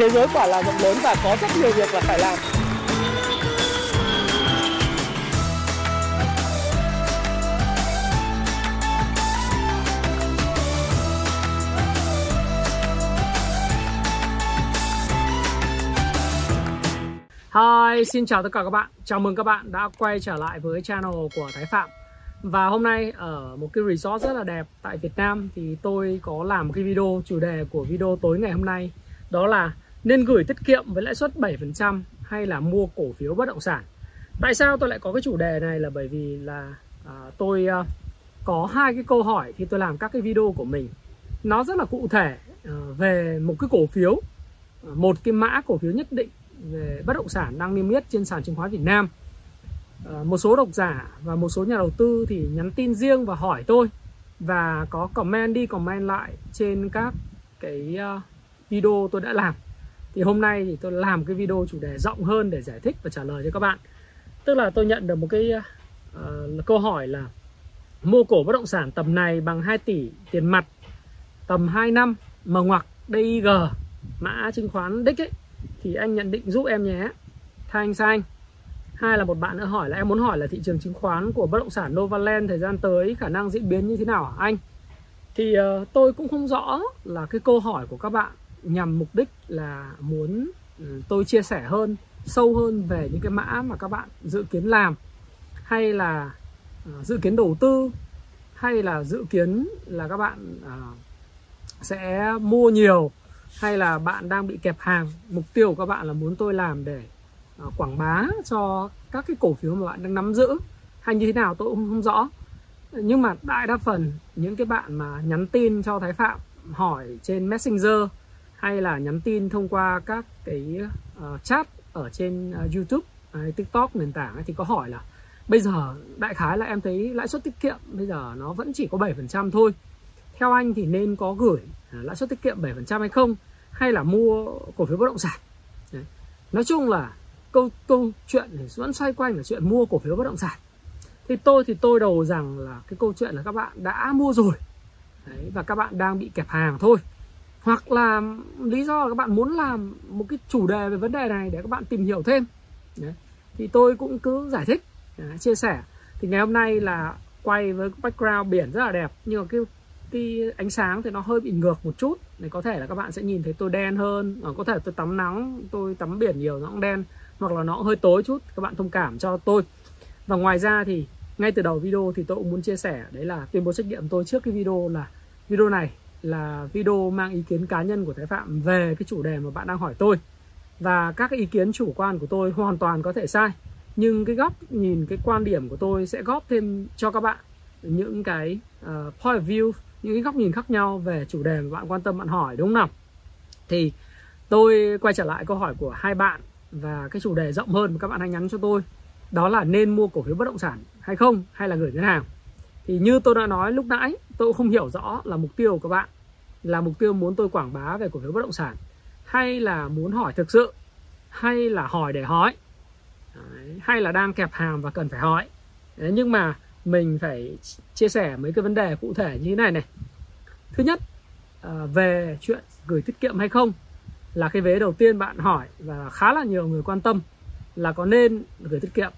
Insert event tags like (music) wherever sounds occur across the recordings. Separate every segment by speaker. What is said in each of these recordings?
Speaker 1: thế giới quả là rộng lớn và có rất nhiều việc là phải làm Hi, xin chào tất cả các bạn. Chào mừng các bạn đã quay trở lại với channel của Thái Phạm. Và hôm nay ở một cái resort rất là đẹp tại Việt Nam thì tôi có làm một cái video chủ đề của video tối ngày hôm nay đó là nên gửi tiết kiệm với lãi suất 7% hay là mua cổ phiếu bất động sản. Tại sao tôi lại có cái chủ đề này là bởi vì là à, tôi à, có hai cái câu hỏi khi tôi làm các cái video của mình. Nó rất là cụ thể à, về một cái cổ phiếu, à, một cái mã cổ phiếu nhất định về bất động sản đang niêm yết trên sàn chứng khoán Việt Nam. À, một số độc giả và một số nhà đầu tư thì nhắn tin riêng và hỏi tôi và có comment đi comment lại trên các cái uh, video tôi đã làm. Thì hôm nay thì tôi làm cái video chủ đề rộng hơn để giải thích và trả lời cho các bạn. Tức là tôi nhận được một cái uh, câu hỏi là mua cổ bất động sản tầm này bằng 2 tỷ tiền mặt tầm 2 năm mà ngoặc DIG mã chứng khoán đích ấy thì anh nhận định giúp em nhé thay Thanh anh. hai là một bạn nữa hỏi là em muốn hỏi là thị trường chứng khoán của bất động sản Novaland thời gian tới khả năng diễn biến như thế nào hả anh thì uh, tôi cũng không rõ là cái câu hỏi của các bạn nhằm mục đích là muốn ừ, tôi chia sẻ hơn, sâu hơn về những cái mã mà các bạn dự kiến làm. Hay là ờ, dự kiến đầu tư, hay là dự kiến là các bạn ờ, sẽ mua nhiều, hay là bạn đang bị kẹp hàng. Mục tiêu của các bạn là muốn tôi làm để ờ, quảng bá cho các cái cổ phiếu mà bạn đang nắm giữ. Hay như thế nào tôi cũng không rõ. Nhưng mà đại đa phần những cái bạn mà nhắn tin cho Thái Phạm, hỏi trên Messenger hay là nhắn tin thông qua các cái uh, chat ở trên uh, YouTube hay TikTok nền tảng ấy, thì có hỏi là bây giờ đại khái là em thấy lãi suất tiết kiệm bây giờ nó vẫn chỉ có 7% thôi. Theo anh thì nên có gửi lãi suất tiết kiệm 7% hay không? Hay là mua cổ phiếu bất động sản? Đấy. nói chung là câu câu chuyện thì vẫn xoay quanh là chuyện mua cổ phiếu bất động sản. Thì tôi thì tôi đầu rằng là cái câu chuyện là các bạn đã mua rồi. Đấy, và các bạn đang bị kẹp hàng thôi hoặc là lý do là các bạn muốn làm một cái chủ đề về vấn đề này để các bạn tìm hiểu thêm. Đấy. thì tôi cũng cứ giải thích chia sẻ. Thì ngày hôm nay là quay với background biển rất là đẹp, nhưng mà cái cái ánh sáng thì nó hơi bị ngược một chút. Này có thể là các bạn sẽ nhìn thấy tôi đen hơn ờ, có thể tôi tắm nắng, tôi tắm biển nhiều nó cũng đen, hoặc là nó cũng hơi tối chút, các bạn thông cảm cho tôi. Và ngoài ra thì ngay từ đầu video thì tôi cũng muốn chia sẻ, đấy là tuyên bố trách nhiệm tôi trước cái video là, video này là video mang ý kiến cá nhân của Thái Phạm về cái chủ đề mà bạn đang hỏi tôi. Và các ý kiến chủ quan của tôi hoàn toàn có thể sai nhưng cái góc nhìn cái quan điểm của tôi sẽ góp thêm cho các bạn những cái uh, point of view những cái góc nhìn khác nhau về chủ đề mà bạn quan tâm bạn hỏi đúng không nào? Thì tôi quay trở lại câu hỏi của hai bạn và cái chủ đề rộng hơn mà các bạn hãy nhắn cho tôi đó là nên mua cổ phiếu bất động sản hay không hay là gửi ngân hàng? Thì như tôi đã nói lúc nãy tôi cũng không hiểu rõ là mục tiêu của các bạn là mục tiêu muốn tôi quảng bá về cổ phiếu bất động sản hay là muốn hỏi thực sự hay là hỏi để hỏi Đấy, hay là đang kẹp hàng và cần phải hỏi. Đấy, nhưng mà mình phải chia sẻ mấy cái vấn đề cụ thể như thế này này. Thứ nhất à, về chuyện gửi tiết kiệm hay không là cái vế đầu tiên bạn hỏi và khá là nhiều người quan tâm là có nên gửi tiết kiệm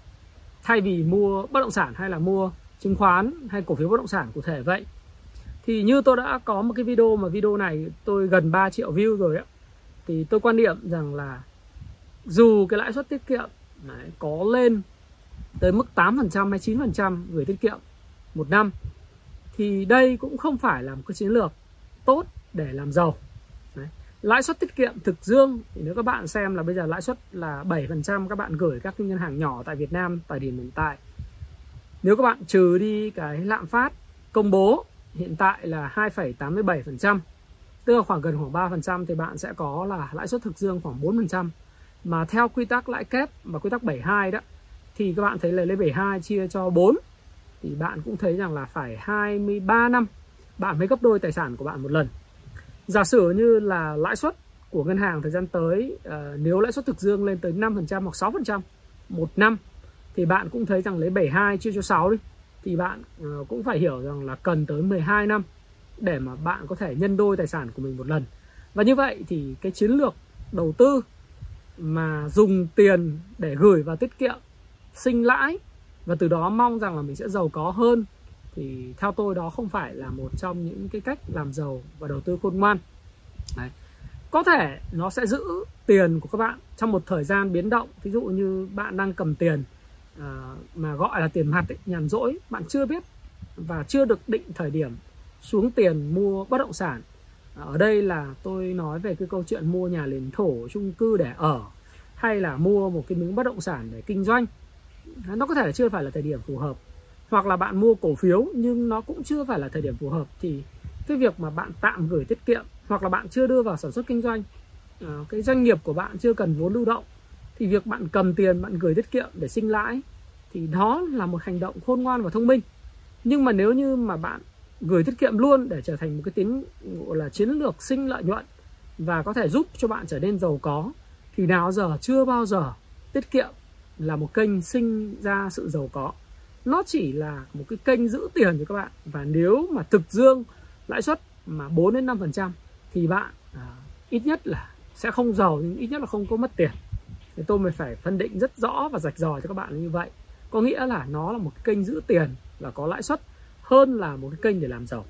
Speaker 1: thay vì mua bất động sản hay là mua chứng khoán hay cổ phiếu bất động sản cụ thể vậy thì như tôi đã có một cái video mà video này tôi gần 3 triệu view rồi ấy, thì tôi quan điểm rằng là dù cái lãi suất tiết kiệm đấy, có lên tới mức 8% hay 9% gửi tiết kiệm một năm thì đây cũng không phải là một cái chiến lược tốt để làm giàu Đấy. lãi suất tiết kiệm thực dương thì nếu các bạn xem là bây giờ lãi suất là 7% các bạn gửi các ngân hàng nhỏ tại Việt Nam tại điểm hiện tại nếu các bạn trừ đi cái lạm phát công bố hiện tại là 2,87% tức là khoảng gần khoảng 3% thì bạn sẽ có là lãi suất thực dương khoảng 4% mà theo quy tắc lãi kép và quy tắc 72 đó thì các bạn thấy là lấy 72 chia cho 4 thì bạn cũng thấy rằng là phải 23 năm bạn mới gấp đôi tài sản của bạn một lần. Giả sử như là lãi suất của ngân hàng thời gian tới uh, nếu lãi suất thực dương lên tới 5% hoặc 6% một năm thì bạn cũng thấy rằng lấy 72 chia cho 6 đi thì bạn ờ, cũng phải hiểu rằng là cần tới 12 năm để mà bạn có thể nhân đôi tài sản của mình một lần. Và như vậy thì cái chiến lược đầu tư mà dùng tiền để gửi vào tiết kiệm, sinh lãi và từ đó mong rằng là mình sẽ giàu có hơn thì theo tôi đó không phải là một trong những cái cách làm giàu và đầu tư khôn ngoan Đấy. có thể nó sẽ giữ tiền của các bạn trong một thời gian biến động ví dụ như bạn đang cầm tiền à, mà gọi là tiền mặt ấy, nhàn rỗi bạn chưa biết và chưa được định thời điểm xuống tiền mua bất động sản. Ờ, ở đây là tôi nói về cái câu chuyện mua nhà liền thổ chung cư để ở hay là mua một cái miếng bất động sản để kinh doanh. Nó có thể là chưa phải là thời điểm phù hợp hoặc là bạn mua cổ phiếu nhưng nó cũng chưa phải là thời điểm phù hợp thì cái việc mà bạn tạm gửi tiết kiệm hoặc là bạn chưa đưa vào sản xuất kinh doanh ờ, cái doanh nghiệp của bạn chưa cần vốn lưu động thì việc bạn cầm tiền bạn gửi tiết kiệm để sinh lãi thì đó là một hành động khôn ngoan và thông minh. Nhưng mà nếu như mà bạn gửi tiết kiệm luôn để trở thành một cái tính gọi là chiến lược sinh lợi nhuận và có thể giúp cho bạn trở nên giàu có thì nào giờ chưa bao giờ tiết kiệm là một kênh sinh ra sự giàu có. Nó chỉ là một cái kênh giữ tiền cho các bạn và nếu mà thực dương lãi suất mà 4 đến 5 phần trăm thì bạn à, ít nhất là sẽ không giàu nhưng ít nhất là không có mất tiền thì tôi mới phải phân định rất rõ và rạch ròi cho các bạn như vậy. Có nghĩa là nó là một cái kênh giữ tiền và có lãi suất hơn là một cái kênh để làm giàu.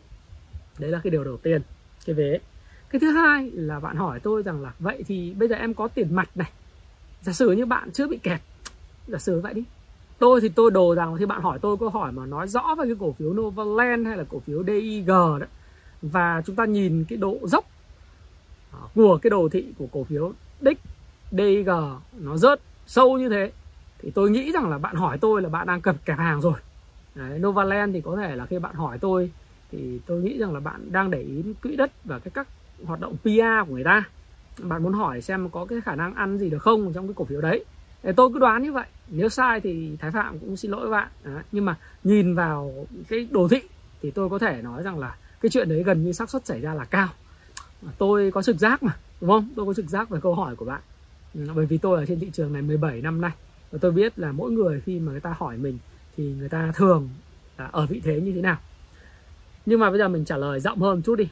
Speaker 1: Đấy là cái điều đầu tiên, cái vế. Cái thứ hai là bạn hỏi tôi rằng là, vậy thì bây giờ em có tiền mặt này, giả sử như bạn chưa bị kẹt, giả sử vậy đi. Tôi thì tôi đồ rằng thì bạn hỏi tôi câu hỏi mà nói rõ về cái cổ phiếu Novaland hay là cổ phiếu DIG đó, và chúng ta nhìn cái độ dốc à, của cái đồ thị của cổ phiếu đích DIG nó rớt sâu như thế thì tôi nghĩ rằng là bạn hỏi tôi là bạn đang cập kẹp hàng rồi. Đấy, Novaland thì có thể là khi bạn hỏi tôi thì tôi nghĩ rằng là bạn đang để ý quỹ đất và cái các hoạt động PR của người ta. Bạn muốn hỏi xem có cái khả năng ăn gì được không trong cái cổ phiếu đấy. Thì tôi cứ đoán như vậy nếu sai thì thái phạm cũng xin lỗi bạn. Đấy. nhưng mà nhìn vào cái đồ thị thì tôi có thể nói rằng là cái chuyện đấy gần như xác suất xảy ra là cao. Tôi có trực giác mà đúng không? Tôi có trực giác về câu hỏi của bạn. Ừ, bởi vì tôi ở trên thị trường này 17 năm nay và tôi biết là mỗi người khi mà người ta hỏi mình thì người ta thường là ở vị thế như thế nào. Nhưng mà bây giờ mình trả lời rộng hơn chút đi.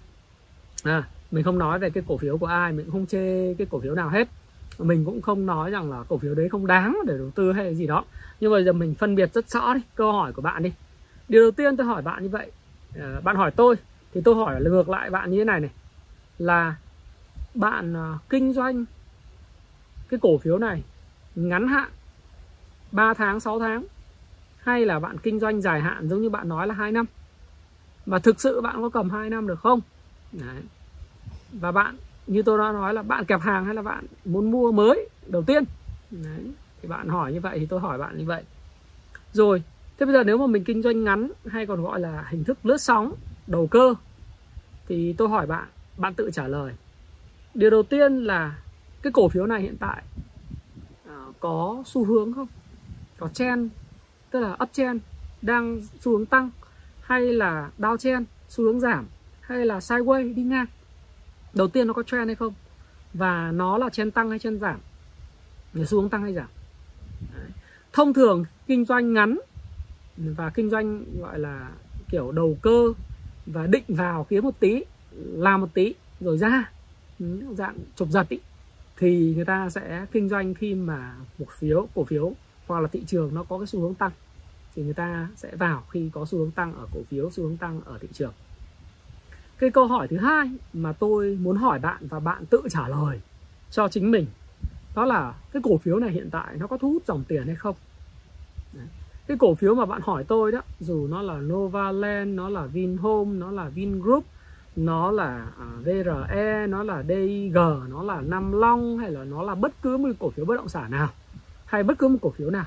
Speaker 1: À, mình không nói về cái cổ phiếu của ai mình cũng không chê cái cổ phiếu nào hết. Mình cũng không nói rằng là cổ phiếu đấy không đáng để đầu tư hay gì đó. Nhưng mà giờ mình phân biệt rất rõ đi câu hỏi của bạn đi. Điều đầu tiên tôi hỏi bạn như vậy à, bạn hỏi tôi thì tôi hỏi ngược lại bạn như thế này này. Là bạn à, kinh doanh cái cổ phiếu này ngắn hạn 3 tháng 6 tháng, hay là bạn kinh doanh dài hạn giống như bạn nói là 2 năm? Và thực sự bạn có cầm 2 năm được không? Đấy. và bạn, như tôi đã nói là bạn kẹp hàng hay là bạn muốn mua mới đầu tiên? Đấy. thì bạn hỏi như vậy thì tôi hỏi bạn như vậy. Rồi, thế bây giờ nếu mà mình kinh doanh ngắn hay còn gọi là hình thức lướt sóng, đầu cơ, thì tôi hỏi bạn bạn tự trả lời. Điều đầu tiên là cái cổ phiếu này hiện tại uh, có xu hướng không? Có chen tức là uptrend đang xu hướng tăng hay là downtrend xu hướng giảm hay là sideways đi ngang? Đầu tiên nó có trend hay không? Và nó là trend tăng hay trend giảm? Là xu hướng tăng hay giảm? Đấy. thông thường kinh doanh ngắn và kinh doanh gọi là kiểu đầu cơ và định vào kiếm một tí làm một tí rồi ra. Ừ, dạng chụp giật ý, thì người ta sẽ kinh doanh khi mà một phiếu, cổ phiếu, hoặc là thị trường nó có cái xu hướng tăng, thì người ta sẽ vào khi có xu hướng tăng ở cổ phiếu, xu hướng tăng ở thị trường cái câu hỏi thứ hai mà tôi muốn hỏi bạn và bạn tự trả lời cho chính mình, đó là cái cổ phiếu này hiện tại nó có thu hút dòng tiền hay không Đấy. cái cổ phiếu mà bạn hỏi tôi đó, dù nó là Novaland, nó là Vinhome, nó là Vingroup nó là à, VRE nó là DIG nó là Nam Long hay là nó là bất cứ một cổ phiếu bất động sản nào, hay bất cứ một cổ phiếu nào.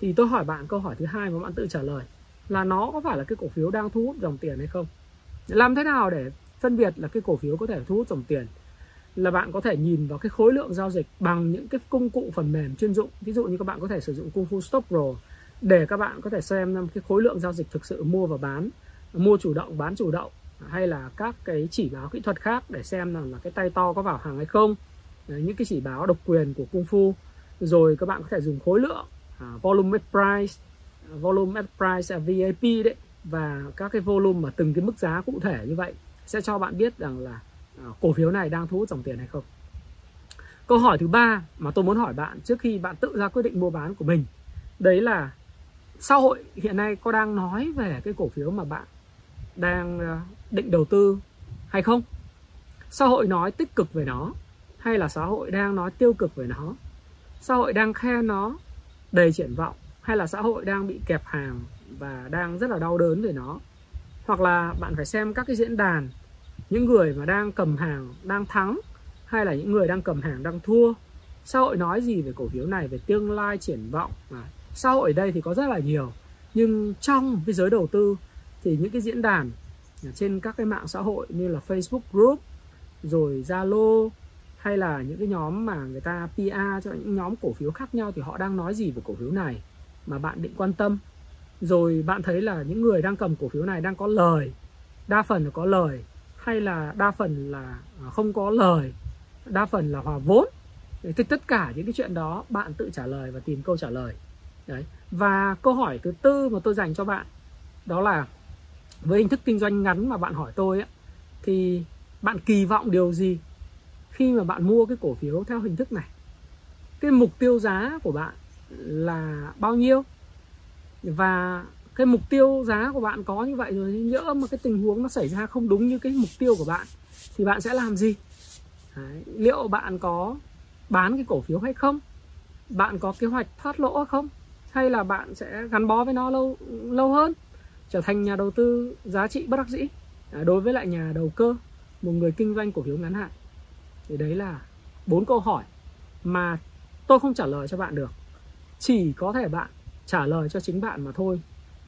Speaker 1: Thì tôi hỏi bạn câu hỏi thứ hai mà bạn tự trả lời là nó có phải là cái cổ phiếu đang thu hút dòng tiền hay không? Làm thế nào để phân biệt là cái cổ phiếu có thể thu hút dòng tiền? Là bạn có thể nhìn vào cái khối lượng giao dịch bằng những cái công cụ phần mềm chuyên dụng. Ví dụ như các bạn có thể sử dụng Kung Fu Stop Pro để các bạn có thể xem cái khối lượng giao dịch thực sự mua và bán, mua chủ động, bán chủ động hay là các cái chỉ báo kỹ thuật khác để xem rằng là cái tay to có vào hàng hay không. Những cái chỉ báo độc quyền của Kung Fu. Rồi các bạn có thể dùng khối lượng uh, volume at price uh, volume at price là VAP đấy và các cái volume mà từng cái mức giá cụ thể như vậy sẽ cho bạn biết rằng là uh, cổ phiếu này đang thu hút dòng tiền hay không. Câu hỏi thứ ba mà tôi muốn hỏi bạn trước khi bạn tự ra quyết định mua bán của mình đấy là xã hội hiện nay có đang nói về cái cổ phiếu mà bạn đang định đầu tư hay không? Xã hội nói tích cực về nó hay là xã hội đang nói tiêu cực về nó? Xã hội đang khen nó, đầy triển vọng hay là xã hội đang bị kẹp hàng và đang rất là đau đớn về nó? Hoặc là bạn phải xem các cái diễn đàn, những người mà đang cầm hàng, đang thắng hay là những người đang cầm hàng, đang thua. Xã hội nói gì về cổ phiếu này, về tương lai triển vọng? Mà xã hội ở đây thì có rất là nhiều, nhưng trong cái giới đầu tư thì những cái diễn đàn trên các cái mạng xã hội như là Facebook group, rồi Zalo, hay là những cái nhóm mà người ta PR cho những nhóm cổ phiếu khác nhau thì họ đang nói gì về cổ phiếu này mà bạn định quan tâm. Rồi bạn thấy là những người đang cầm cổ phiếu này đang có lời, đa phần là có lời, hay là đa phần là à, không có lời, đa phần là hòa vốn. Thì tất cả những cái chuyện đó bạn tự trả lời và tìm câu trả lời. Đấy, và câu hỏi thứ tư mà tôi dành cho bạn đó là với hình thức kinh doanh ngắn mà bạn hỏi tôi ấy, thì bạn kỳ vọng điều gì khi mà bạn mua cái cổ phiếu theo hình thức này? Cái mục tiêu giá của bạn là bao nhiêu? Và cái mục tiêu giá của bạn có như vậy rồi nhỡ mà cái tình huống nó xảy ra không đúng như cái mục tiêu của bạn thì bạn sẽ làm gì? Đấy. liệu bạn có bán cái cổ phiếu hay không? Bạn có kế hoạch thoát lỗ không? Hay là bạn sẽ gắn bó với nó lâu lâu hơn? Trở thành nhà đầu tư giá trị bất đắc dĩ à, đối với lại nhà đầu cơ một người kinh doanh cổ phiếu ngắn hạn. Thì đấy là bốn câu hỏi mà tôi không trả lời cho bạn được. Chỉ có thể bạn trả lời cho chính bạn mà thôi.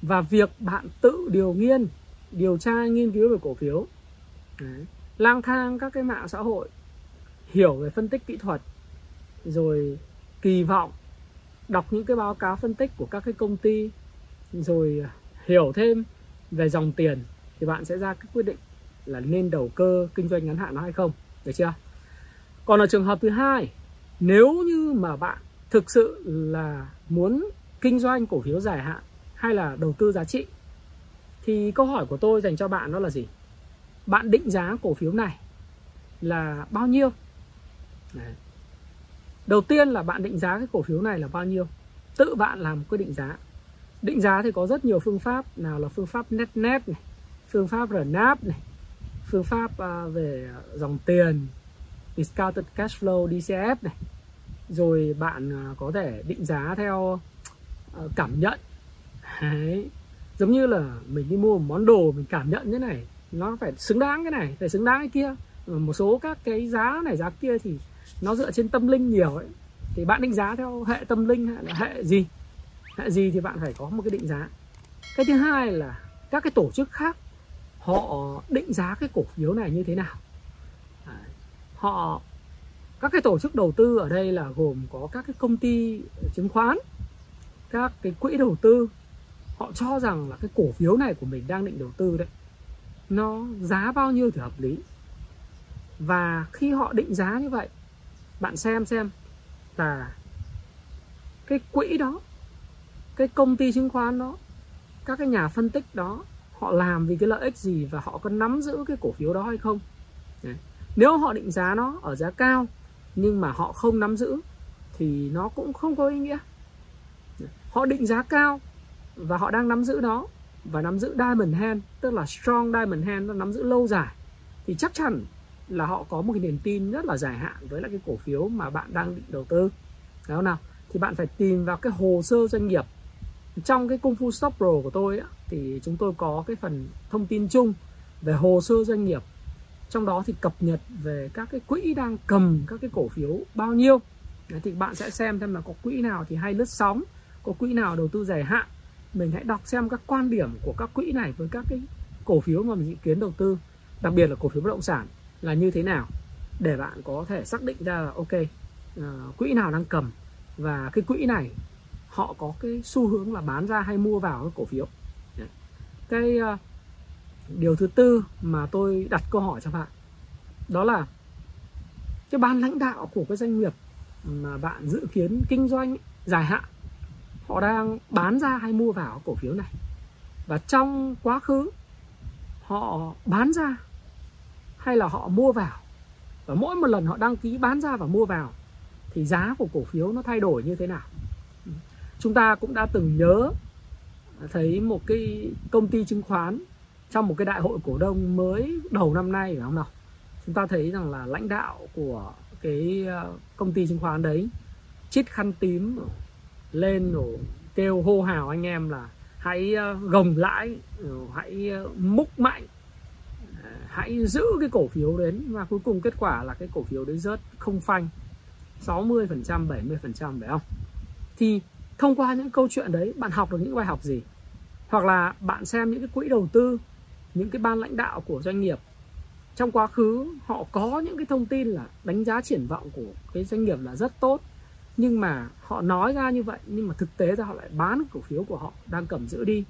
Speaker 1: Và việc bạn tự điều nghiên điều tra nghiên cứu về cổ phiếu đấy, lang thang các cái mạng xã hội hiểu về phân tích kỹ thuật rồi kỳ vọng đọc những cái báo cáo phân tích của các cái công ty rồi à, hiểu thêm về dòng tiền thì bạn sẽ ra cái quyết định là nên đầu cơ kinh doanh ngắn hạn nó hay không, được chưa? Còn ở trường hợp thứ hai, nếu như mà bạn thực sự là muốn kinh doanh cổ phiếu dài hạn hay là đầu tư giá trị, thì câu hỏi của tôi dành cho bạn đó là gì? Bạn định giá cổ phiếu này là bao nhiêu? Đấy. đầu tiên là bạn định giá cái cổ phiếu này là bao nhiêu? Tự bạn làm quyết định giá định giá thì có rất nhiều phương pháp, nào là phương pháp net net này, phương pháp RNAP này, phương pháp à, về dòng tiền, discounted cash flow DCF này. Rồi bạn à, có thể định giá theo à, cảm nhận. Đấy. giống như là mình đi mua một món đồ, mình cảm nhận như này, nó phải xứng đáng cái này, phải xứng đáng cái kia. Một số các cái giá này, giá kia thì nó dựa trên tâm linh nhiều ấy. Thì bạn định giá theo hệ tâm linh hay là hệ gì? Tại gì thì bạn phải có một cái định giá. Cái thứ hai là các cái tổ chức khác, họ định giá cái cổ phiếu này như thế nào? À, họ, các cái tổ chức đầu tư ở đây là gồm có các cái công ty chứng khoán, các cái quỹ đầu tư. Họ cho rằng là cái cổ phiếu này của mình đang định đầu tư đấy. Nó giá bao nhiêu thì hợp lý. Và khi họ định giá như vậy, bạn xem xem là cái quỹ đó cái công ty chứng khoán đó, các cái nhà phân tích đó, họ làm vì cái lợi ích gì và họ có nắm giữ cái cổ phiếu đó hay không? Đấy. nếu họ định giá nó ở giá cao, nhưng mà họ không nắm giữ, thì nó cũng không có ý nghĩa. Họ định giá cao và họ đang nắm giữ nó và nắm giữ diamond hand, tức là strong diamond hand, nó nắm giữ lâu dài, thì chắc chắn là họ có một cái niềm tin rất là dài hạn với lại cái cổ phiếu mà bạn đang định đầu tư. Đấy không nào? Thì bạn phải tìm vào cái hồ sơ doanh nghiệp trong cái công phu stop pro của tôi á, thì chúng tôi có cái phần thông tin chung về hồ sơ doanh nghiệp. Trong đó thì cập nhật về các cái quỹ đang cầm các cái cổ phiếu bao nhiêu. Đấy, thì bạn sẽ xem xem là có quỹ nào thì hay lướt sóng có quỹ nào đầu tư dài hạn. Mình hãy đọc xem các quan điểm của các quỹ này với các cái cổ phiếu mà mình dự kiến đầu tư. Đặc biệt là cổ phiếu bất động sản là như thế nào để bạn có thể xác định ra là ok uh, quỹ nào đang cầm. Và cái quỹ này họ có cái xu hướng là bán ra hay mua vào cái cổ phiếu. Cái uh, điều thứ tư mà tôi đặt câu hỏi cho bạn đó là cái ban lãnh đạo của cái doanh nghiệp mà bạn dự kiến kinh doanh dài hạn họ đang bán ra hay mua vào cổ phiếu này. Và trong quá khứ họ bán ra hay là họ mua vào? Và mỗi một lần họ đăng ký bán ra và mua vào thì giá của cổ phiếu nó thay đổi như thế nào? Chúng ta cũng đã từng nhớ à, thấy một cái công ty chứng khoán trong một cái đại hội cổ đông mới đầu năm nay, phải không nào? Chúng ta thấy rằng là lãnh đạo của cái à, công ty chứng khoán đấy chít khăn tím lên rồi kêu hô hào anh em là hãy à, gồng lãi hãy múc mạnh hãy giữ cái cổ phiếu đến. Và cuối cùng kết quả là cái cổ phiếu đấy rớt không phanh 60% 70% phải không? Thì thông qua những câu chuyện đấy, bạn học được những bài học gì? Hoặc là bạn xem những cái quỹ đầu tư, những cái ban lãnh đạo của doanh nghiệp. Trong quá khứ, họ có những cái thông tin là đánh giá triển vọng của cái doanh nghiệp là rất tốt. Nhưng mà họ nói ra như vậy, nhưng mà thực tế ra họ lại bán cổ phiếu của họ đang cầm giữ đi.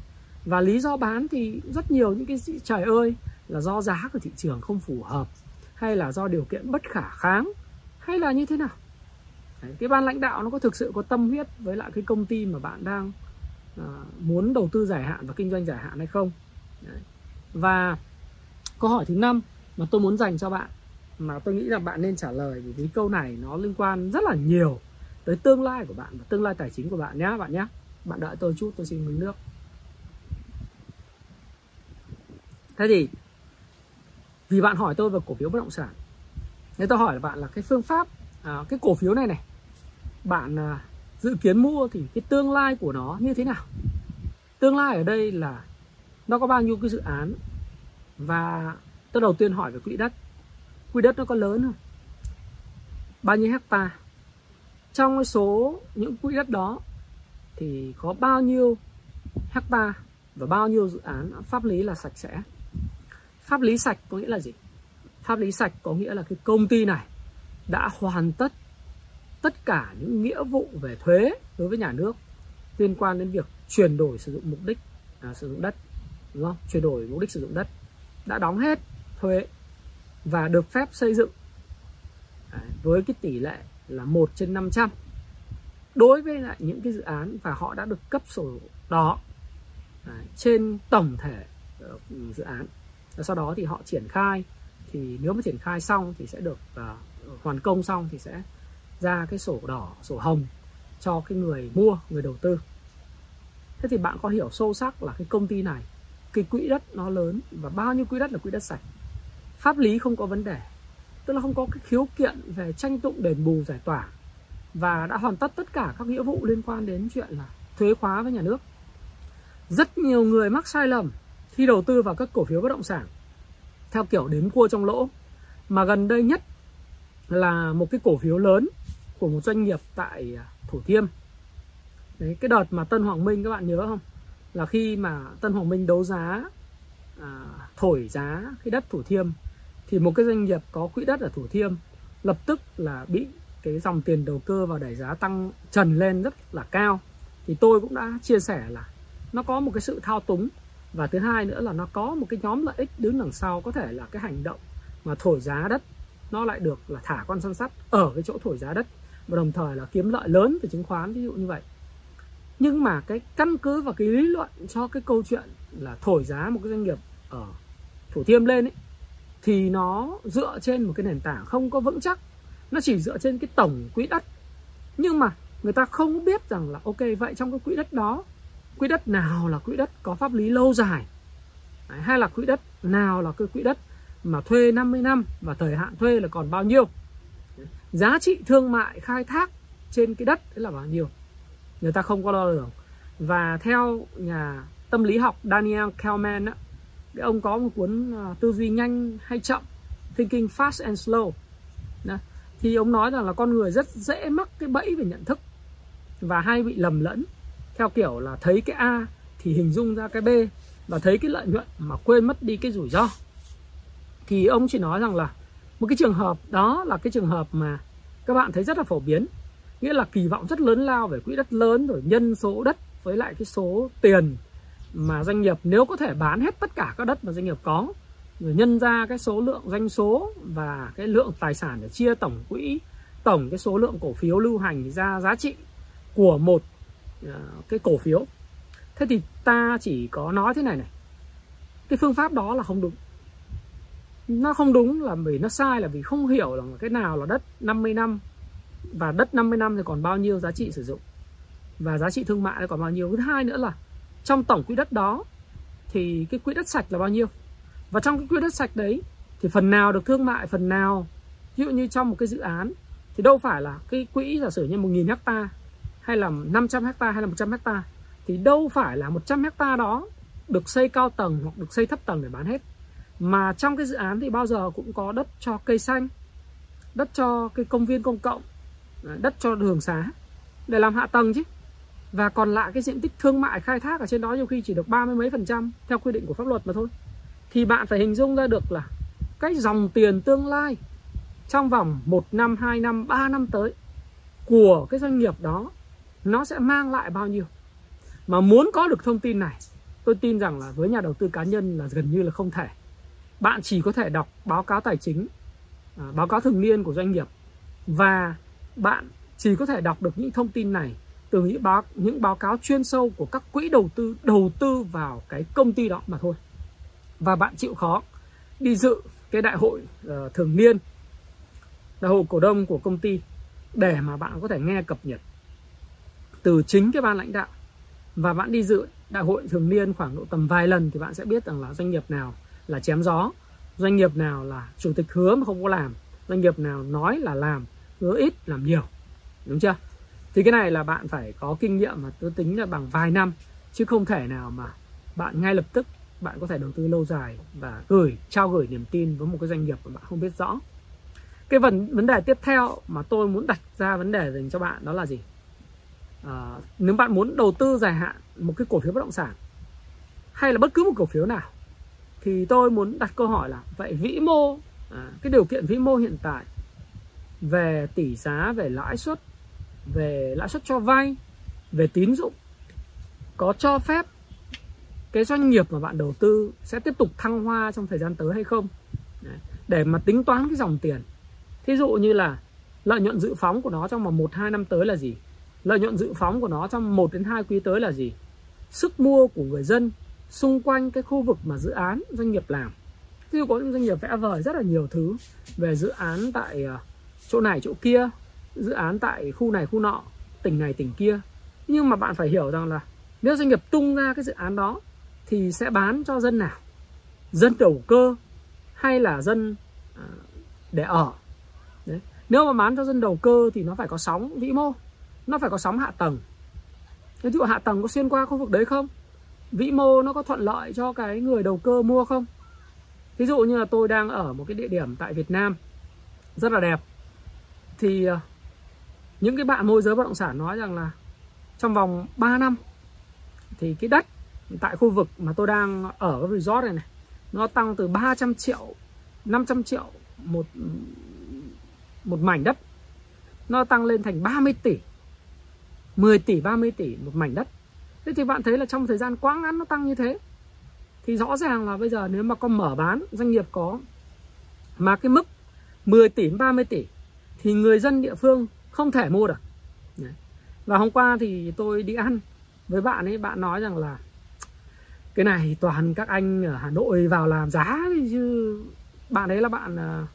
Speaker 1: Và lý do bán thì rất nhiều những cái trời ơi, là do giá của thị trường không phù hợp, hay là do điều kiện bất khả kháng, hay là như thế nào? Đấy, cái ban lãnh đạo nó có thực sự có tâm huyết với lại cái công ty mà bạn đang uh, muốn đầu tư dài hạn và kinh doanh dài hạn hay không? Đấy. và câu hỏi thứ năm mà tôi muốn dành cho bạn mà tôi nghĩ là bạn nên trả lời vì câu này nó liên quan rất là nhiều tới tương lai của bạn và tương lai tài chính của bạn nhé bạn nhé bạn đợi tôi chút tôi xin miếng nước. Thế thì vì bạn hỏi tôi về cổ phiếu bất động sản nếu tôi hỏi là bạn là cái phương pháp à, cái cổ phiếu này này bạn à, dự kiến mua thì cái tương lai của nó như thế nào? Tương lai ở đây là nó có bao nhiêu cái dự án? Và tôi đầu tiên hỏi về quỹ đất. Quỹ đất nó có lớn không? Bao nhiêu hecta? Trong cái số những quỹ đất đó thì có bao nhiêu hecta và bao nhiêu dự án pháp lý là sạch sẽ? Pháp lý sạch có nghĩa là gì? Pháp lý sạch có nghĩa là cái công ty này đã hoàn tất tất cả những nghĩa vụ về thuế đối với nhà nước liên quan đến việc chuyển đổi sử dụng mục đích à, sử dụng đất đúng không? Chuyển đổi mục đích sử dụng đất đã đóng hết thuế và được phép xây dựng Đấy, với cái tỷ lệ là 1 trên 500 đối với lại những cái dự án và họ đã được cấp sổ đỏ Đấy, à, trên tổng thể uh, dự án. Và sau đó thì họ triển khai thì nếu mà triển khai xong thì sẽ được uh, hoàn công xong thì sẽ ra cái sổ đỏ, sổ hồng cho cái người mua, người đầu tư. Thế thì bạn có hiểu sâu sắc là cái công ty này, cái quỹ đất nó lớn và bao nhiêu quỹ đất là quỹ đất sạch? Pháp lý không có vấn đề, tức là không có cái khiếu kiện về tranh tụng đền bù giải tỏa và đã hoàn tất tất cả các nghĩa vụ liên quan đến chuyện là thuế khóa với nhà nước. Rất nhiều người mắc sai lầm khi đầu tư vào các cổ phiếu bất động sản, theo kiểu đến cua trong lỗ, mà gần đây nhất là một cái cổ phiếu lớn của một doanh nghiệp tại à, Thủ Thiêm. Đấy cái đợt mà Tân Hoàng Minh các bạn nhớ không? Là khi mà Tân Hoàng Minh đấu giá à, thổi giá cái đất Thủ Thiêm thì một cái doanh nghiệp có quỹ đất ở Thủ Thiêm lập tức là bị cái dòng tiền đầu cơ vào đẩy giá tăng trần lên rất là cao. Thì tôi cũng đã chia sẻ là nó có một cái sự thao túng. Và thứ hai nữa là nó có một cái nhóm lợi ích đứng đằng sau có thể là cái hành động mà thổi giá đất nó lại được là thả con săn sắt ở cái chỗ thổi giá đất và đồng thời là kiếm lợi lớn từ chứng khoán ví dụ như vậy. Nhưng mà cái căn cứ và cái lý luận cho cái câu chuyện là thổi giá một cái doanh nghiệp ở thủ thiêm lên ấy thì nó dựa trên một cái nền tảng không có vững chắc. Nó chỉ dựa trên cái tổng quỹ đất. Nhưng mà người ta không biết rằng là ok vậy trong cái quỹ đất đó quỹ đất nào là quỹ đất có pháp lý lâu dài? Đấy, hay là quỹ đất nào là cái quỹ đất mà thuê 50 năm và thời hạn thuê là còn bao nhiêu. Giá trị thương mại khai thác trên cái đất đấy là bao nhiêu? Người ta không có đo lường và theo nhà tâm lý học Daniel Kahneman á, cái ông có một cuốn à, tư duy nhanh hay chậm Thinking Fast and Slow. Đó. thì ông nói rằng là con người rất dễ mắc cái bẫy về nhận thức và hay bị lầm lẫn. Theo kiểu là thấy cái A thì hình dung ra cái B và thấy cái lợi nhuận mà quên mất đi cái rủi ro thì ông chỉ nói rằng là một cái trường hợp, đó là cái trường hợp mà các bạn thấy rất là phổ biến. Nghĩa là kỳ vọng rất lớn lao về quỹ đất lớn, rồi nhân số đất với lại cái số tiền mà doanh nghiệp nếu có thể bán hết tất cả các đất mà doanh nghiệp có, rồi nhân ra cái số lượng doanh số và cái lượng tài sản để chia tổng quỹ, tổng cái số lượng cổ phiếu lưu hành ra giá trị của một ờ, cái cổ phiếu. Thế thì ta chỉ có nói thế này này. Cái phương pháp đó là không đúng nó không đúng là vì nó sai, là vì không hiểu là cái nào là đất 50 năm. Và đất 50 năm thì còn bao nhiêu giá trị sử dụng. Và giá trị thương mại còn bao nhiêu. Thứ hai nữa là trong tổng quỹ đất đó thì cái quỹ đất sạch là bao nhiêu. Và trong cái quỹ đất sạch đấy thì phần nào được thương mại, phần nào, ví dụ như trong một cái dự án thì đâu phải là cái quỹ giả sử như 1.000 hecta hay là 500 hecta hay là 100 hecta thì đâu phải là 100 hecta đó được xây cao tầng hoặc được xây thấp tầng để bán hết mà trong cái dự án thì bao giờ cũng có đất cho cây xanh đất cho cái công viên công cộng à, đất cho đường xá để làm hạ tầng chứ và còn lại cái diện tích thương mại khai thác ở trên đó nhiều khi chỉ được ba mươi mấy phần trăm theo quy định của pháp luật mà thôi thì bạn phải hình dung ra được là cái dòng tiền tương lai trong vòng 1 năm, 2 năm, 3 năm tới của cái doanh nghiệp đó nó sẽ mang lại bao nhiêu. Mà muốn có được thông tin này, tôi tin rằng là với nhà đầu tư cá nhân là gần như là không thể. Bạn chỉ có thể đọc báo cáo tài chính, à, báo cáo thường niên của doanh nghiệp và bạn chỉ có thể đọc được những thông tin này từ những báo những báo cáo chuyên sâu của các quỹ đầu tư đầu tư vào cái công ty đó mà thôi. Và bạn chịu khó đi dự cái đại hội uh, thường niên đại hội cổ đông của công ty để mà bạn có thể nghe cập nhật từ chính cái ban lãnh đạo. Và bạn đi dự đại hội thường niên khoảng độ tầm vài lần thì bạn sẽ biết rằng là doanh nghiệp nào là chém gió. Doanh nghiệp nào là chủ tịch hứa mà không có làm doanh nghiệp nào nói là làm hứa ít làm nhiều. Đúng chưa? Thì cái này là bạn phải có kinh nghiệm mà tôi tính là bằng vài năm chứ không thể nào mà bạn ngay lập tức bạn có thể đầu tư lâu dài và gửi trao gửi niềm tin với một cái doanh nghiệp mà bạn không biết rõ. Cái vấn vấn đề tiếp theo mà tôi muốn đặt ra vấn đề dành cho bạn đó là gì? À, nếu bạn muốn đầu tư dài hạn một cái cổ phiếu bất động sản hay là bất cứ một cổ phiếu nào thì tôi muốn đặt câu hỏi là vậy vĩ mô à, cái điều kiện vĩ mô hiện tại về tỷ giá về lãi suất về lãi suất cho vay về tín dụng có cho phép cái doanh nghiệp mà bạn đầu tư sẽ tiếp tục thăng hoa trong thời gian tới hay không? Đấy. để mà tính toán cái dòng tiền. Thí dụ như là lợi nhuận dự phóng của nó trong vòng 1 2 năm tới là gì? Lợi nhuận dự phóng của nó trong 1 đến 2 quý tới là gì? Sức mua của người dân xung quanh cái khu vực mà dự án doanh nghiệp làm. Ví dụ có những doanh nghiệp vẽ vời rất là nhiều thứ về dự án tại ờ, chỗ này, chỗ kia, dự án tại khu này, khu nọ, tỉnh này, tỉnh kia. Nhưng mà bạn phải hiểu rằng là nếu doanh nghiệp tung ra cái dự án đó thì sẽ bán cho dân nào? Dân đầu cơ hay là dân ờ, để ở? Đấy. nếu mà bán cho dân đầu cơ thì nó phải có sóng vĩ mô, nó phải có sóng hạ tầng. Ví dụ hạ tầng có xuyên qua khu vực đấy không? Vĩ mô nó có thuận lợi cho cái người đầu cơ mua không? Ví dụ như là tôi đang ở một cái địa điểm tại Việt Nam, rất là đẹp. Thì ờ, những cái bạn môi giới bất động sản nói rằng là trong vòng 3 năm thì cái đất tại khu vực mà tôi đang ở cái resort này này, nó tăng từ 300 triệu 500 triệu một một mảnh đất. Nó tăng lên thành 30 tỷ 10 tỷ 30 tỷ một mảnh đất thế thì bạn thấy là trong thời gian quá ngắn nó tăng như thế. Thì rõ ràng là bây giờ nếu mà con mở bán, doanh nghiệp có mà cái mức 10 tỷ 30 tỷ thì người dân địa phương không thể mua được. Và hôm qua thì tôi đi ăn với bạn ấy, bạn nói rằng là cái này toàn các anh ở Hà Nội vào làm giá chứ. Bạn ấy là bạn à,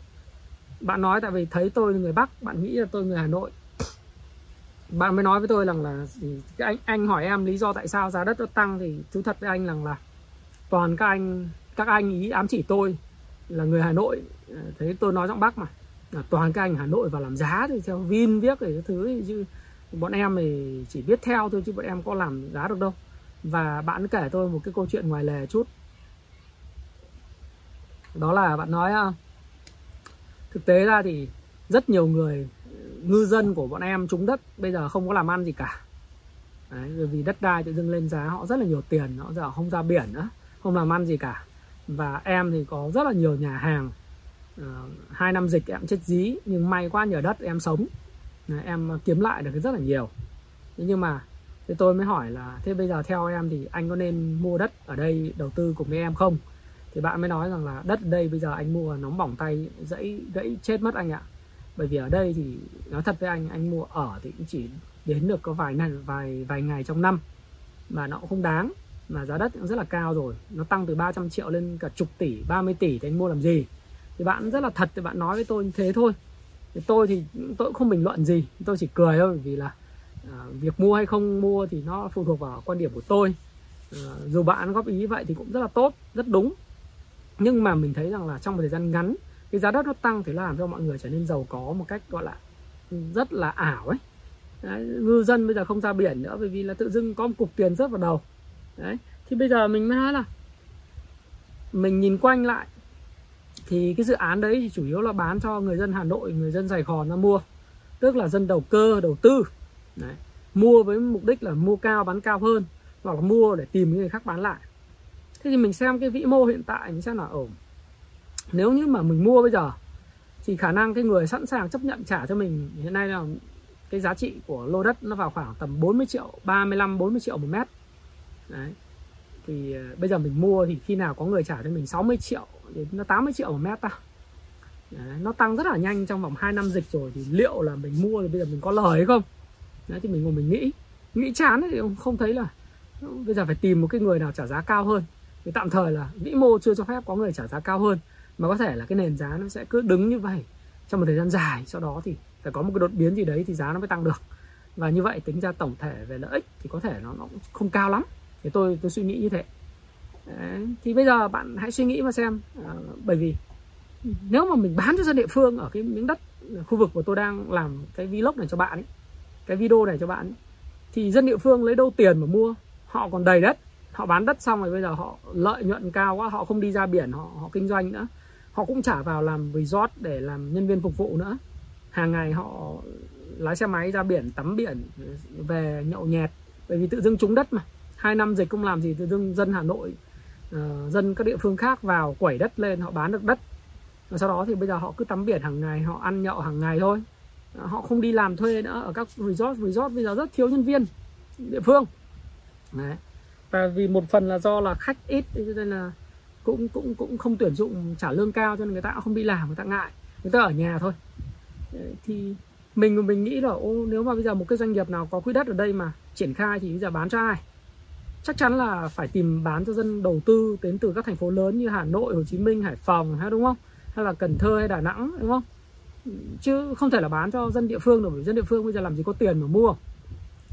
Speaker 1: bạn nói tại vì thấy tôi người Bắc, bạn nghĩ là tôi người Hà Nội bạn mới nói với tôi rằng là anh anh hỏi em lý do tại sao giá đất nó tăng thì thú thật với anh rằng là toàn các anh các anh ý ám chỉ tôi là người Hà Nội. Ờ, Thấy tôi nói giọng Bắc mà. Là toàn các anh Hà Nội vào làm giá thì theo Vin viết cái thứ chứ bọn em thì chỉ biết theo thôi chứ bọn em có làm giá được đâu. Và bạn kể tôi một cái câu chuyện ngoài lề chút. Đó là bạn nói à, thực tế ra thì rất nhiều người ngư dân của bọn em trúng đất bây giờ không có làm ăn gì cả. Đấy, bởi vì đất đai tự dưng lên giá họ rất là nhiều tiền họ giờ không ra biển nữa không làm ăn gì cả. Và em thì có rất là nhiều nhà hàng. Uh, hai năm dịch em chết dí nhưng may quá nhờ đất em sống. Đấy, em kiếm lại được rất là nhiều. Thế nhưng mà thì tôi mới hỏi là thế bây giờ theo em thì anh có nên mua đất ở đây đầu tư cùng với em không? Thì bạn mới nói rằng là đất ở đây bây giờ anh mua nóng bỏng tay dãy gãy chết mất anh ạ bởi vì ở đây thì nói thật với anh anh mua ở thì cũng chỉ đến được có vài ngày vài vài ngày trong năm. Mà nó cũng không đáng mà giá đất cũng rất là cao rồi. Nó tăng từ 300 triệu lên cả chục tỷ 30 tỷ thì anh mua làm gì? Thì bạn rất là thật thì bạn nói với tôi như thế thôi. Thì tôi thì tôi cũng không bình luận gì. Tôi chỉ cười thôi vì là à, việc mua hay không mua thì nó phụ thuộc vào quan điểm của tôi. À, dù bạn góp ý vậy thì cũng rất là tốt rất đúng. Nhưng mà mình thấy rằng là trong một thời gian ngắn cái giá đất nó tăng thì làm cho mọi người trở nên giàu có một cách gọi là rất là ảo ấy. Đấy, ngư dân bây giờ không ra biển nữa bởi vì là tự dưng có một cục tiền rớt vào đầu. Đấy thì bây giờ mình mới nói là mình nhìn quanh lại thì cái dự án đấy thì chủ yếu là bán cho người dân Hà Nội người dân Sài Gòn ra mua tức là dân đầu cơ đầu tư. Đấy. mua với mục đích là mua cao bán cao hơn hoặc là mua để tìm người khác bán lại. Thế thì mình xem cái vĩ mô hiện tại mình xem là ổn nếu như mà mình mua bây giờ thì khả năng cái người sẵn sàng chấp nhận trả cho mình hiện nay là cái giá trị của lô đất nó vào khoảng tầm 40 triệu 35 40 triệu một mét. Đấy. Thì ờ, bây giờ mình mua thì khi nào có người trả cho mình 60 triệu đến nó 80 triệu một mét ta. Đấy, nó tăng rất là nhanh trong vòng 2 năm dịch rồi thì liệu là mình mua thì bây giờ mình có lời hay không? Đấy thì mình ngồi mình nghĩ. Nghĩ chán thì không thấy là bây giờ phải tìm một cái người nào trả giá cao hơn. Thì tạm thời là vĩ mô chưa cho phép có người trả giá cao hơn mà có thể là cái nền giá nó sẽ cứ đứng như vậy trong một thời gian dài sau đó thì phải có một cái đột biến gì đấy thì giá nó mới tăng được. Và như vậy tính ra tổng thể về lợi ích thì có thể nó nó không cao lắm. Thì tôi tôi suy nghĩ như thế. Đấy. thì bây giờ bạn hãy suy nghĩ mà xem à, bởi vì nếu mà mình bán cho dân địa phương ở cái miếng đất khu vực của tôi đang làm cái vlog này cho bạn ấy cái video này cho bạn ấy, thì dân địa phương lấy đâu tiền mà mua? Họ còn đầy đất họ bán đất xong rồi bây giờ họ lợi nhuận cao quá họ không đi ra biển họ họ kinh doanh nữa họ cũng trả vào làm resort để làm nhân viên phục vụ nữa. Hàng ngày họ lái xe máy ra biển tắm biển về nhậu nhẹt. Bởi vì tự dưng trúng đất mà. Hai năm dịch không làm gì tự dưng dân Hà Nội uh, dân các địa phương khác vào quẩy đất lên họ bán được đất. Và sau đó thì bây giờ họ cứ tắm biển hàng ngày họ ăn nhậu hàng ngày thôi. Họ không đi làm thuê nữa ở các resort. Resort bây giờ rất thiếu nhân viên địa phương. Đấy. và vì một phần là do là khách ít nên là cũng cũng cũng không tuyển dụng trả lương cao cho nên người ta cũng không đi làm người ta ngại người ta ở nhà thôi thì mình mình nghĩ là ô nếu mà bây giờ một cái doanh nghiệp nào có quỹ đất ở đây mà triển khai thì bây giờ bán cho ai chắc chắn là phải tìm bán cho dân đầu tư đến từ các thành phố lớn như Hà Nội, Hồ Chí Minh, Hải Phòng hay đúng không? Hay là Cần Thơ hay Đà Nẵng đúng không? Chứ không thể là bán cho dân địa phương được bởi dân địa phương bây giờ làm gì có tiền mà mua.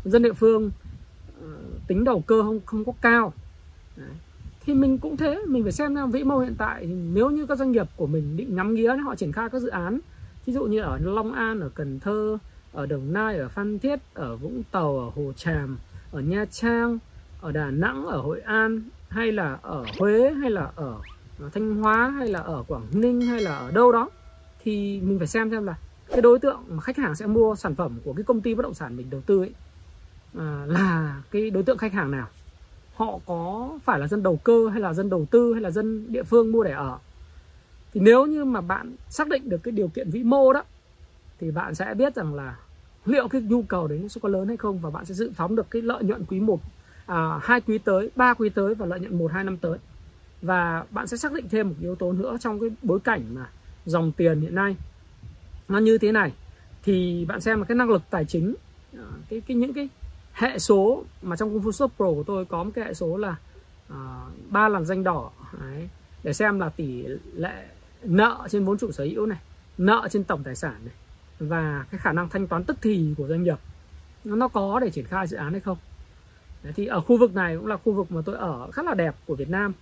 Speaker 1: Dân địa phương ờ, tính đầu cơ không không có cao. Đấy. Thì mình cũng thế, mình phải xem vĩ mô hiện tại nếu như các doanh nghiệp của mình định ngắm nghía họ triển khai các dự án ví dụ như ở Long An, ở Cần Thơ, ở Đồng Nai, ở Phan Thiết, ở Vũng Tàu, ở Hồ Tràm, ở Nha Trang, ở Đà Nẵng, ở Hội An hay là ở Huế hay là ở Thanh Hóa hay là ở Quảng Ninh hay là ở đâu đó thì mình phải xem xem là cái đối tượng mà khách hàng sẽ mua sản phẩm của cái công ty bất động sản mình đầu tư ấy à, là cái đối tượng khách hàng nào họ có phải là dân đầu cơ hay là dân đầu tư hay là dân địa phương mua để ở thì nếu như mà bạn xác định được cái điều kiện vĩ mô đó thì bạn sẽ biết rằng là liệu cái nhu cầu đấy nó sẽ có lớn hay không và bạn sẽ dự phóng được cái lợi nhuận quý 1 à, hai quý tới, ba quý tới và lợi nhuận 1 2 năm tới. Và bạn sẽ xác định thêm một yếu tố nữa trong cái bối cảnh mà dòng tiền hiện nay nó như thế này thì bạn xem là cái năng lực tài chính à, cái cái những cái hệ số mà trong công phu shop pro của tôi có một cái hệ số là à, ba uh, làn danh đỏ. Đấy, để xem là tỷ lệ nợ trên vốn chủ sở hữu này nợ trên tổng tài sản này và cái khả năng thanh toán tức thì của doanh nghiệp. Nó có để triển khai dự án hay không? Đấy, thì ở khu vực này cũng là khu vực mà tôi ở khá là đẹp của Việt Nam.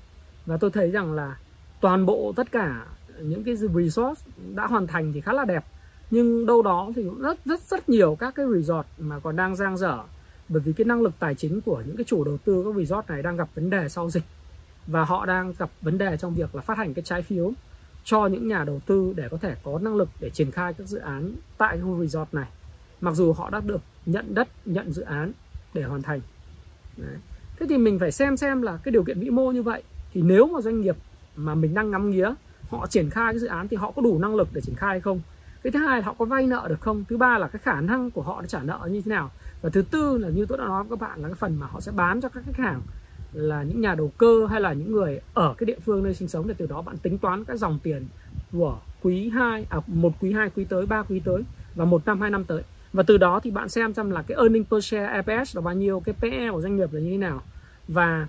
Speaker 1: Và tôi thấy rằng là toàn bộ tất cả những cái resort đã hoàn thành thì khá là đẹp. Nhưng đâu đó thì cũng rất rất rất nhiều các cái resort mà còn đang giang dở bởi vì cái năng lực tài chính của những cái chủ đầu tư, các resort này đang gặp vấn đề sau dịch. Và họ đang gặp vấn đề trong việc là phát hành cái trái phiếu cho những nhà đầu tư để có thể có năng lực để triển khai các dự án tại khu resort này. Mặc dù họ đã được nhận đất, nhận dự án để hoàn thành. Đấy. thế thì mình phải xem xem là cái điều kiện vĩ mô như vậy thì nếu mà doanh nghiệp mà mình đang ngắm nghía, họ triển khai cái dự án thì họ có đủ năng lực để triển khai hay không? Cái thứ hai là họ có vay nợ được không? Thứ ba là cái khả năng của họ để trả nợ như thế nào? Và thứ tư là như tôi đã nói với các bạn là cái phần mà họ sẽ bán cho các khách hàng là những nhà đầu cơ hay là những người ở cái địa phương nơi sinh sống để từ đó bạn tính toán cái dòng tiền của quý 2 à một quý 2 quý tới, ba quý tới và một năm, hai năm tới. Và từ đó thì bạn xem xem là cái earning per share EPS là bao nhiêu, cái PE của doanh nghiệp là như thế nào. Và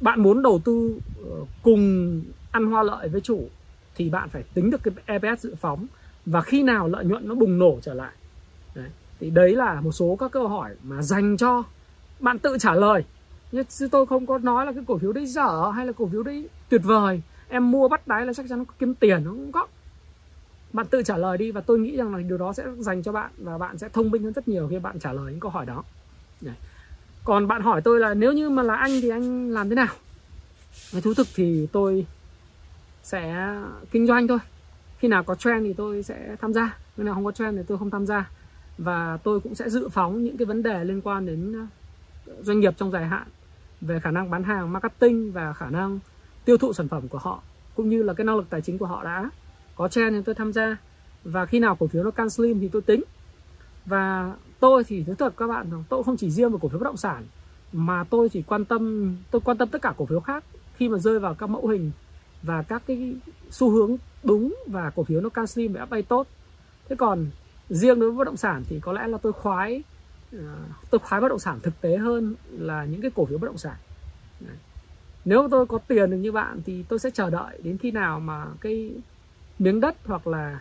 Speaker 1: bạn muốn đầu tư ờ, cùng ăn hoa lợi với chủ thì bạn phải tính được cái EPS dự phóng và khi nào lợi nhuận nó bùng nổ trở lại? Đấy. thì đấy là một số các câu hỏi mà dành cho bạn tự trả lời. Nhưng tôi không có nói là cái cổ phiếu đấy dở hay là cổ phiếu đấy tuyệt vời. Em mua bắt đáy là chắc chắn nó kiếm tiền, nó không có. Bạn tự trả lời đi và tôi nghĩ rằng là điều đó sẽ dành cho bạn và bạn sẽ thông minh hơn rất nhiều khi bạn trả lời những câu hỏi đó. Đấy. còn bạn hỏi tôi là nếu như mà là anh thì anh làm thế nào? Nói thú thực thì tôi sẽ kinh doanh thôi khi nào có trend thì tôi sẽ tham gia. Khi nào không có trend thì tôi không tham gia. Và tôi cũng sẽ dự phóng những cái vấn đề liên quan đến ờ, doanh nghiệp trong dài hạn về khả năng bán hàng, marketing và khả năng tiêu thụ sản phẩm của họ, cũng như là cái năng lực tài chính của họ đã có trend thì tôi tham gia. Và khi nào cổ phiếu nó can slim thì tôi tính. Và tôi thì, nói thật các bạn tôi không chỉ riêng về cổ phiếu bất động sản, mà tôi chỉ quan tâm, tôi quan tâm tất cả cổ phiếu khác. Khi mà rơi vào các mẫu hình và các cái xu hướng đúng và cổ phiếu nó canxi và bay tốt thế còn riêng đối với bất động sản thì có lẽ là tôi khoái ờ, tôi khoái bất động sản thực tế hơn là những cái cổ phiếu bất động sản Đấy. nếu tôi có tiền được như bạn thì tôi sẽ chờ đợi đến khi nào mà cái miếng đất hoặc là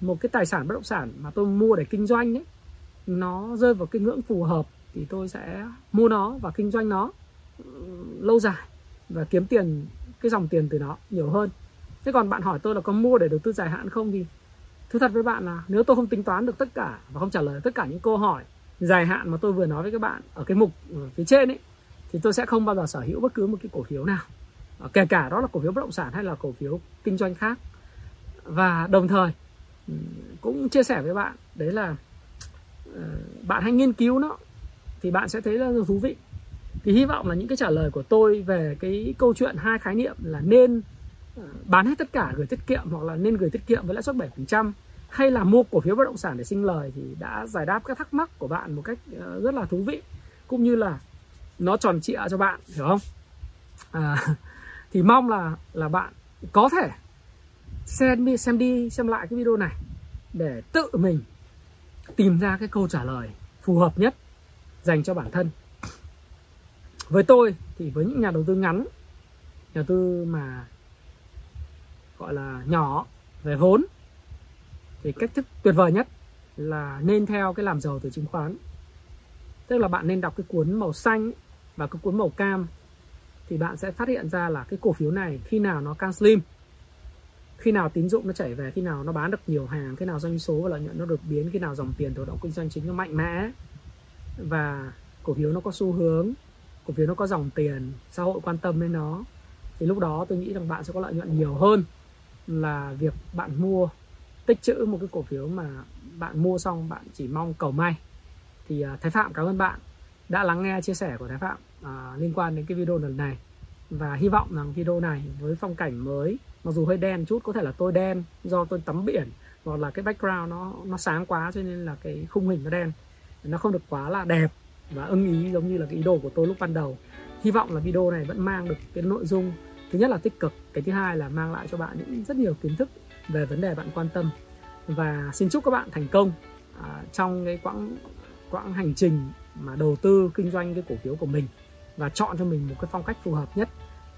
Speaker 1: một cái tài sản bất động sản mà tôi mua để kinh doanh ấy, nó rơi vào cái ngưỡng phù hợp thì tôi sẽ mua nó và kinh doanh nó ừ, lâu dài và kiếm tiền cái dòng tiền từ nó nhiều hơn. Thế còn bạn hỏi tôi là có mua để đầu tư dài hạn không thì thú thật với bạn là nếu tôi không tính toán được tất cả và không trả lời tất cả những câu hỏi dài hạn mà tôi vừa nói với các bạn ở cái mục ở phía trên ấy, thì tôi sẽ không bao giờ sở hữu bất cứ một cái cổ phiếu nào. Ờ, kể cả đó là cổ phiếu bất động sản hay là cổ phiếu kinh doanh khác. Và đồng thời cũng chia sẻ với bạn đấy là ờ, bạn hãy nghiên cứu nó thì bạn sẽ thấy là thú vị thì hy vọng là những cái trả lời của tôi về cái câu chuyện hai khái niệm là nên ờ, bán hết tất cả gửi tiết kiệm hoặc là nên gửi tiết kiệm với lãi suất 7% hay là mua cổ phiếu bất động sản để sinh lời thì đã giải đáp các thắc mắc của bạn một cách ờ, rất là thú vị cũng như là nó tròn trịa cho bạn hiểu không? À, (laughs) thì mong là là bạn có thể xem đi xem đi xem lại cái video này để tự mình tìm ra cái câu trả lời phù hợp nhất dành cho bản thân với tôi thì với những nhà đầu tư ngắn, nhà đầu tư mà gọi là nhỏ về vốn, thì cách thức tuyệt vời nhất là nên theo cái làm giàu từ chứng khoán. Tức là bạn nên đọc cái cuốn màu xanh và cái cuốn màu cam thì bạn sẽ phát hiện ra là cái cổ phiếu này khi nào nó can slim, khi nào tín dụng nó chảy về, khi nào nó bán được nhiều hàng, khi nào doanh số và lợi nhuận nó đột biến, khi nào dòng tiền từ động kinh doanh chính nó mạnh mẽ và cổ phiếu nó có xu hướng cổ phiếu nó có dòng tiền xã hội quan tâm đến nó thì lúc đó tôi nghĩ rằng bạn sẽ có lợi nhuận nhiều hơn là việc bạn mua tích trữ một cái cổ phiếu mà bạn mua xong bạn chỉ mong cầu may. Thì uh, Thái Phạm cảm ơn bạn đã lắng nghe chia sẻ của Thái Phạm uh, liên quan đến cái video lần này. Và hy vọng rằng video này với phong cảnh mới mặc dù hơi đen chút có thể là tôi đen do tôi tắm biển hoặc là cái background nó nó sáng quá cho nên là cái khung hình nó đen nó không được quá là đẹp và ưng ý giống như là cái ý đồ của tôi lúc ban đầu. Hy vọng là video này vẫn mang được cái nội dung thứ nhất là tích cực cái thứ hai là mang lại cho bạn những rất nhiều kiến thức về vấn đề bạn quan tâm. Và xin chúc các bạn thành công à, trong cái quãng quãng hành trình mà đầu tư kinh doanh cái cổ phiếu của mình và chọn cho mình một cái phong cách phù hợp nhất.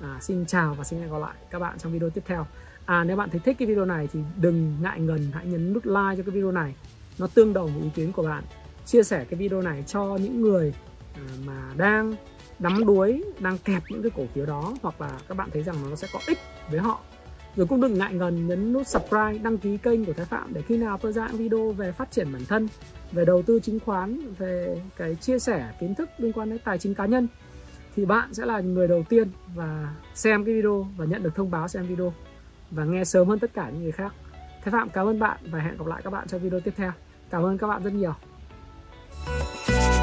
Speaker 1: À, xin chào và xin hẹn gặp lại các bạn trong video tiếp theo. À nếu bạn thấy thích cái video này thì đừng ngại ngần hãy nhấn nút like cho cái video này. Nó tương đồng với ý kiến của bạn chia sẻ cái video này cho những người à, mà đang đắm đuối, đang kẹp những cái cổ phiếu đó, hoặc là các bạn thấy rằng nó sẽ có ích với họ rồi cũng đừng ngại ngần nhấn nút subscribe, đăng ký kênh của Thái Phạm để khi nào tôi ra những video về phát triển bản thân, về đầu tư chứng khoán, về cái chia sẻ kiến thức liên quan đến tài chính cá nhân, thì bạn sẽ là người đầu tiên và xem cái video và nhận được thông báo xem video và nghe sớm hơn tất cả những người khác. Thái Phạm, cảm ơn bạn và hẹn gặp lại các bạn trong video tiếp theo. Cảm ơn các bạn rất nhiều. Música